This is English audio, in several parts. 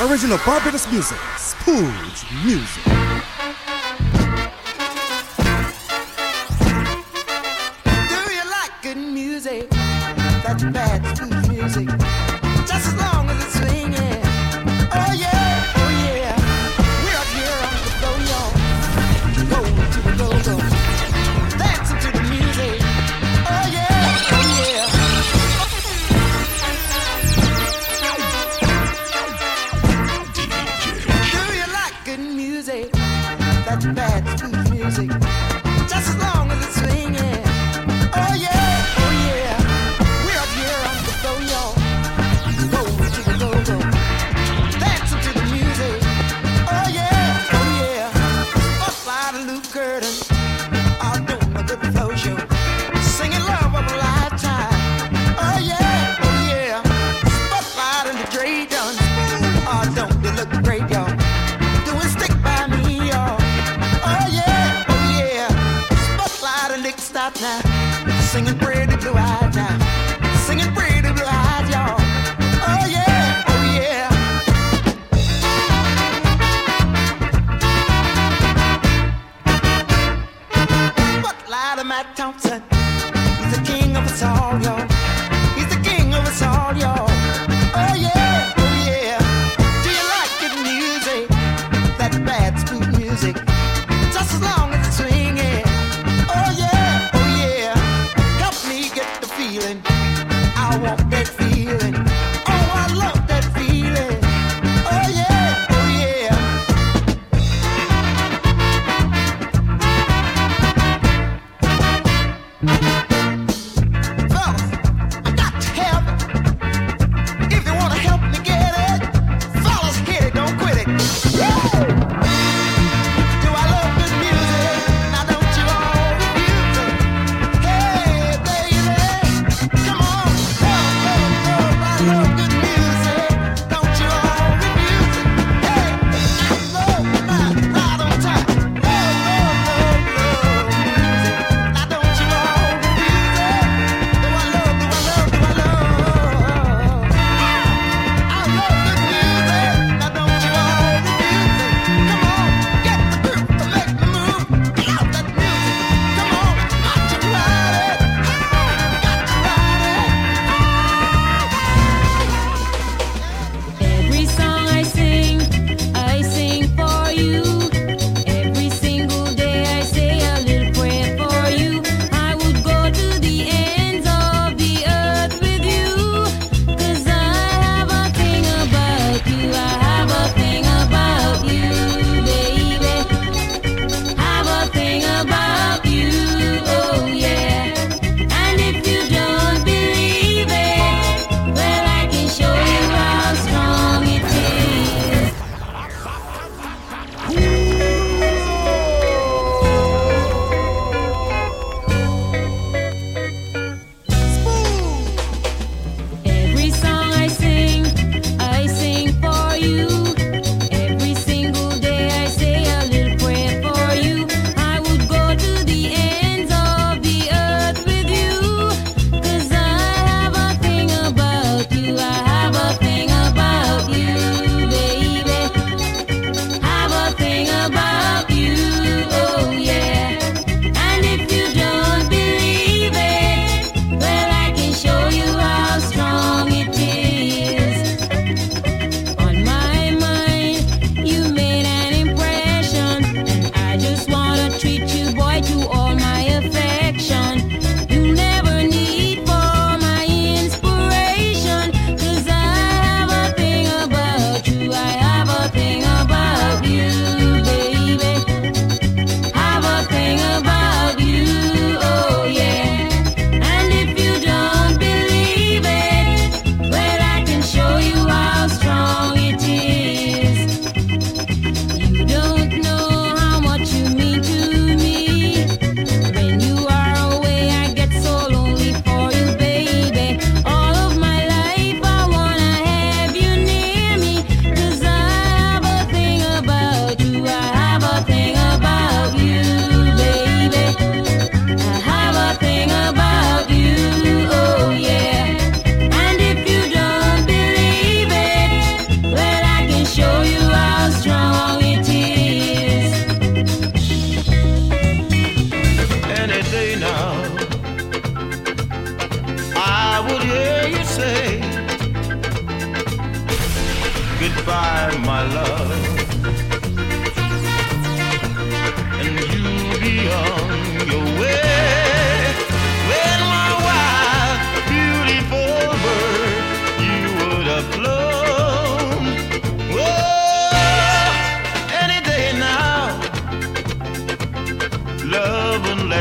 Original Barbados music, Spouge Music. Pride of my Thompson. He's the king of us all, y'all. He's the king of us all, y'all.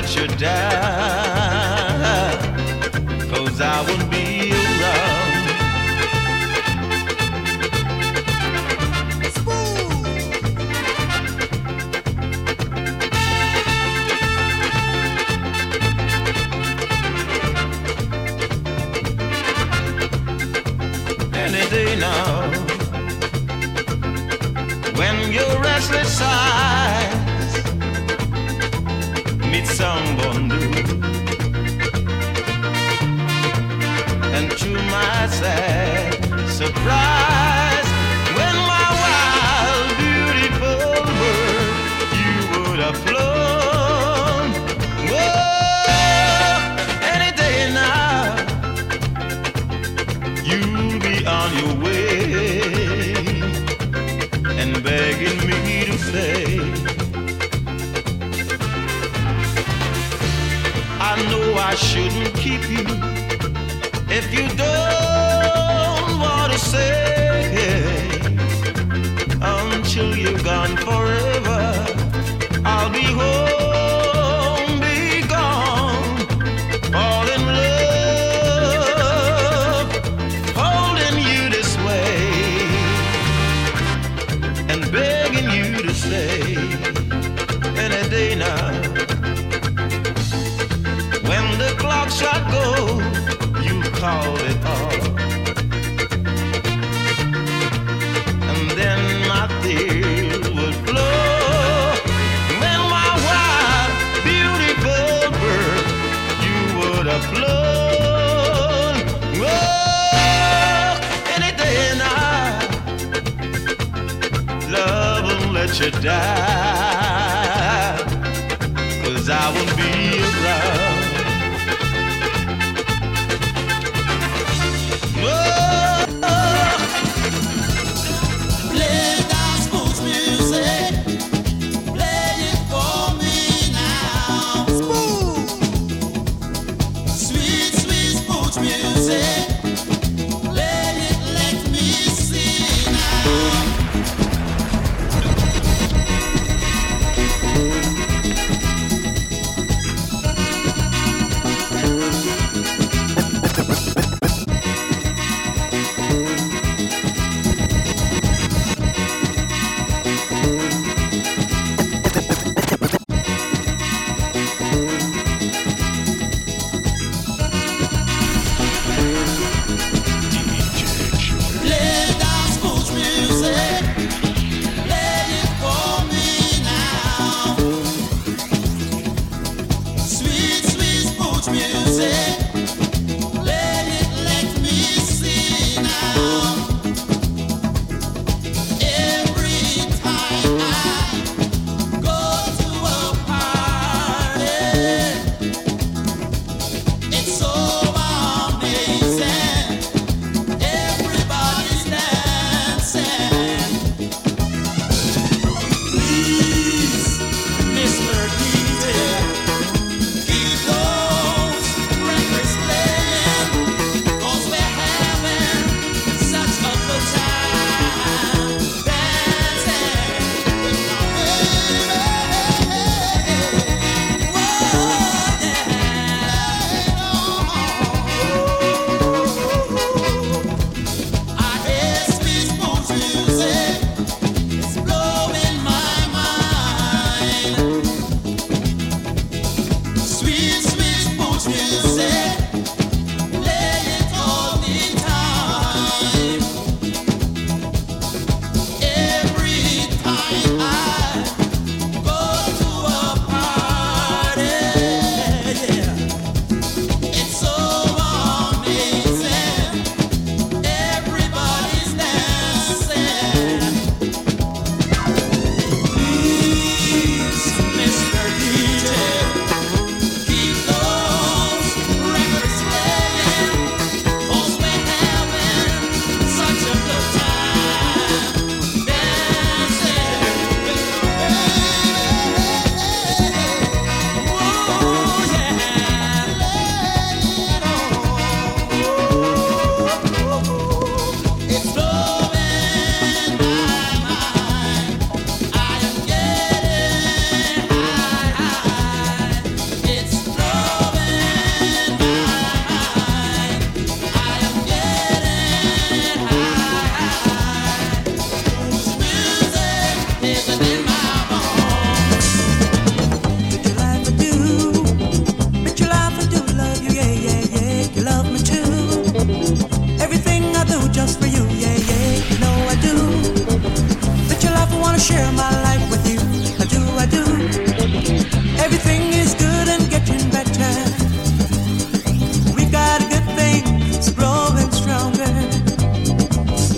Let you down,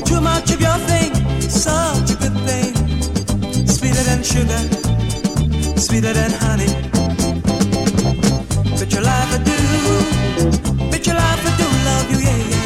Too much of your thing, such a good thing. Sweeter than sugar, sweeter than honey. But your life I do, but your life I do love you, yeah, yeah.